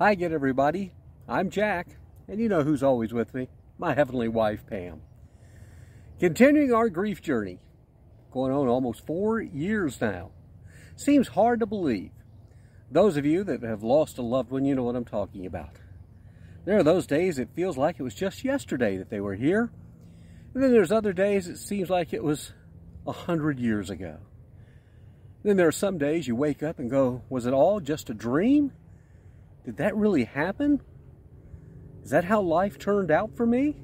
Hi again, everybody. I'm Jack, and you know who's always with me my heavenly wife, Pam. Continuing our grief journey, going on almost four years now. Seems hard to believe. Those of you that have lost a loved one, you know what I'm talking about. There are those days it feels like it was just yesterday that they were here, and then there's other days it seems like it was a hundred years ago. Then there are some days you wake up and go, was it all just a dream? Did that really happen? Is that how life turned out for me?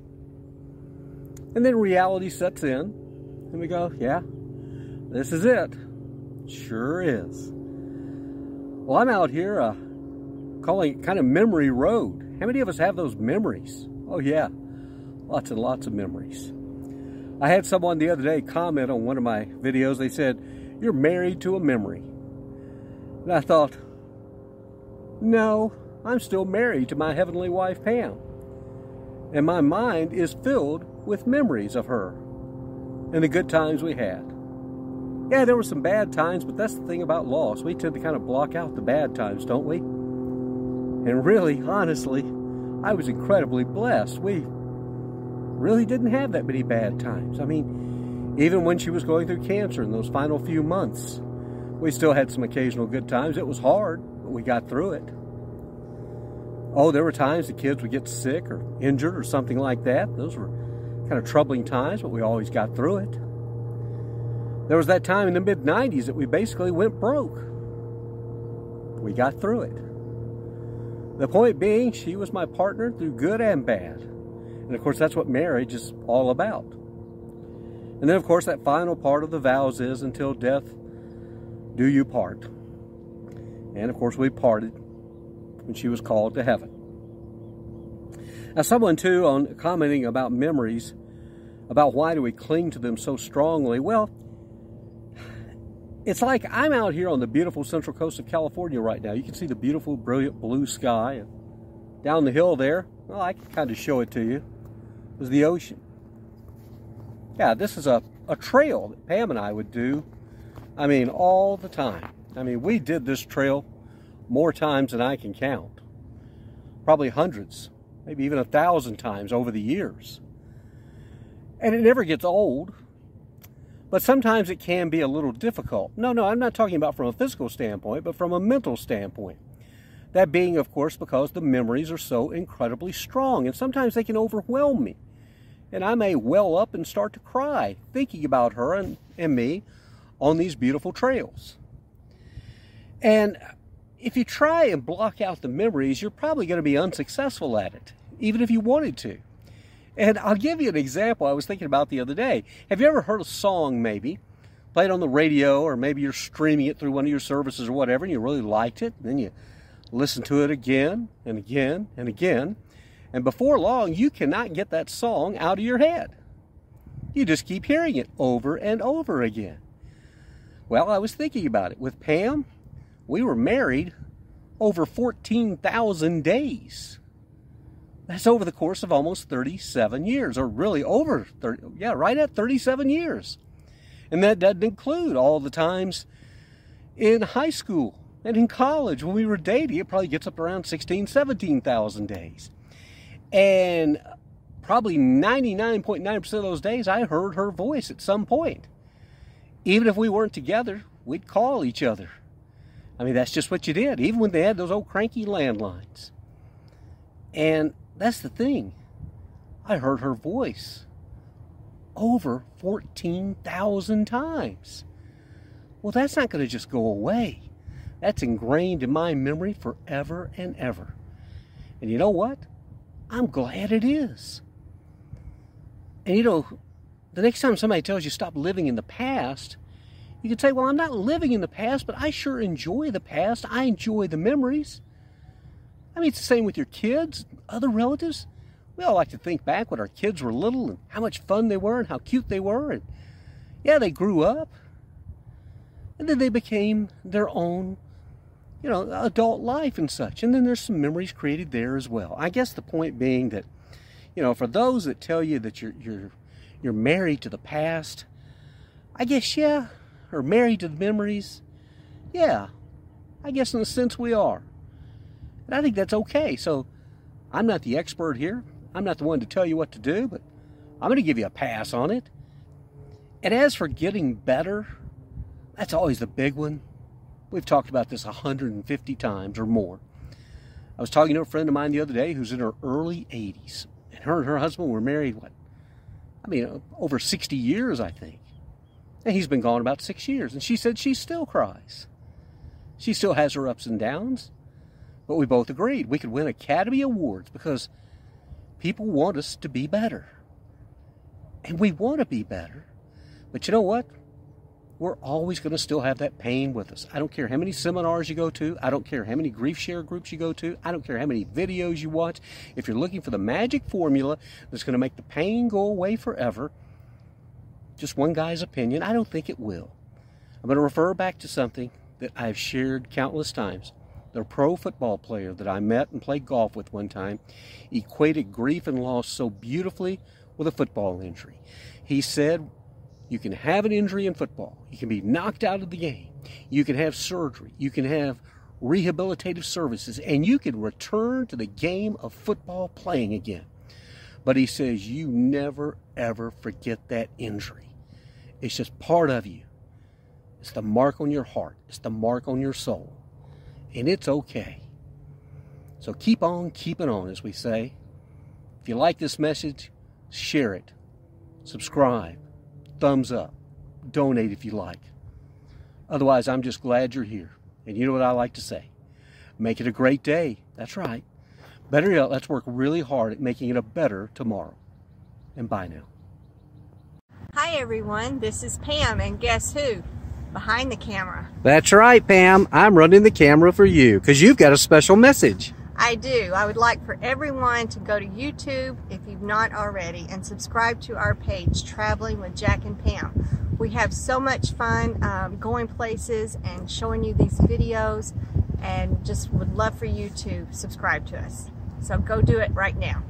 And then reality sets in, and we go, yeah, this is it. Sure is. Well, I'm out here uh, calling it kind of memory road. How many of us have those memories? Oh, yeah, lots and lots of memories. I had someone the other day comment on one of my videos. They said, You're married to a memory. And I thought, No, I'm still married to my heavenly wife, Pam. And my mind is filled with memories of her and the good times we had. Yeah, there were some bad times, but that's the thing about loss. We tend to kind of block out the bad times, don't we? And really, honestly, I was incredibly blessed. We really didn't have that many bad times. I mean, even when she was going through cancer in those final few months, we still had some occasional good times. It was hard, we got through it. Oh, there were times the kids would get sick or injured or something like that. Those were kind of troubling times, but we always got through it. There was that time in the mid 90s that we basically went broke. We got through it. The point being, she was my partner through good and bad. And of course, that's what marriage is all about. And then, of course, that final part of the vows is until death do you part. And of course, we parted when she was called to heaven. Now, someone too, on commenting about memories, about why do we cling to them so strongly? Well, it's like I'm out here on the beautiful central coast of California right now. You can see the beautiful, brilliant blue sky. Down the hill there, well, I can kind of show it to you, was the ocean. Yeah, this is a, a trail that Pam and I would do, I mean, all the time. I mean, we did this trail more times than I can count. Probably hundreds, maybe even a thousand times over the years. And it never gets old, but sometimes it can be a little difficult. No, no, I'm not talking about from a physical standpoint, but from a mental standpoint. That being, of course, because the memories are so incredibly strong, and sometimes they can overwhelm me. And I may well up and start to cry thinking about her and, and me on these beautiful trails. And if you try and block out the memories, you're probably going to be unsuccessful at it, even if you wanted to. And I'll give you an example I was thinking about the other day. Have you ever heard a song, maybe, played on the radio, or maybe you're streaming it through one of your services or whatever, and you really liked it, then you listen to it again and again and again, and before long, you cannot get that song out of your head. You just keep hearing it over and over again. Well, I was thinking about it. With Pam, we were married over 14,000 days. That's over the course of almost 37 years, or really over 30, yeah, right at 37 years. And that doesn't include all the times in high school and in college when we were dating. It probably gets up around 16, 17,000 days. And probably 99.9% of those days, I heard her voice at some point. Even if we weren't together, we'd call each other. I mean, that's just what you did, even when they had those old cranky landlines. And that's the thing. I heard her voice over 14,000 times. Well, that's not going to just go away. That's ingrained in my memory forever and ever. And you know what? I'm glad it is. And you know, the next time somebody tells you stop living in the past, you can say, well, I'm not living in the past, but I sure enjoy the past. I enjoy the memories. I mean, it's the same with your kids, other relatives. We all like to think back when our kids were little and how much fun they were and how cute they were. And yeah, they grew up. And then they became their own, you know, adult life and such. And then there's some memories created there as well. I guess the point being that, you know, for those that tell you that you're you're you're married to the past, I guess yeah, or married to the memories? Yeah, I guess in a sense we are. And I think that's okay. So I'm not the expert here. I'm not the one to tell you what to do, but I'm going to give you a pass on it. And as for getting better, that's always the big one. We've talked about this 150 times or more. I was talking to a friend of mine the other day who's in her early 80s, and her and her husband were married, what? I mean, over 60 years, I think. And he's been gone about six years, and she said she still cries. She still has her ups and downs, but we both agreed we could win Academy Awards because people want us to be better. And we want to be better. But you know what? We're always going to still have that pain with us. I don't care how many seminars you go to. I don't care how many grief share groups you go to. I don't care how many videos you watch. If you're looking for the magic formula that's going to make the pain go away forever, just one guy's opinion, I don't think it will. I'm going to refer back to something that I've shared countless times. The pro football player that I met and played golf with one time equated grief and loss so beautifully with a football injury. He said, You can have an injury in football, you can be knocked out of the game, you can have surgery, you can have rehabilitative services, and you can return to the game of football playing again. But he says, You never, ever forget that injury. It's just part of you. It's the mark on your heart, it's the mark on your soul. And it's okay. So keep on keeping on, as we say. If you like this message, share it, subscribe, thumbs up, donate if you like. Otherwise, I'm just glad you're here. And you know what I like to say make it a great day. That's right. Better yet, let's work really hard at making it a better tomorrow. And bye now. Hi, everyone. This is Pam, and guess who? behind the camera. That's right, Pam. I'm running the camera for you because you've got a special message. I do. I would like for everyone to go to YouTube if you've not already and subscribe to our page, Traveling with Jack and Pam. We have so much fun um, going places and showing you these videos and just would love for you to subscribe to us. So go do it right now.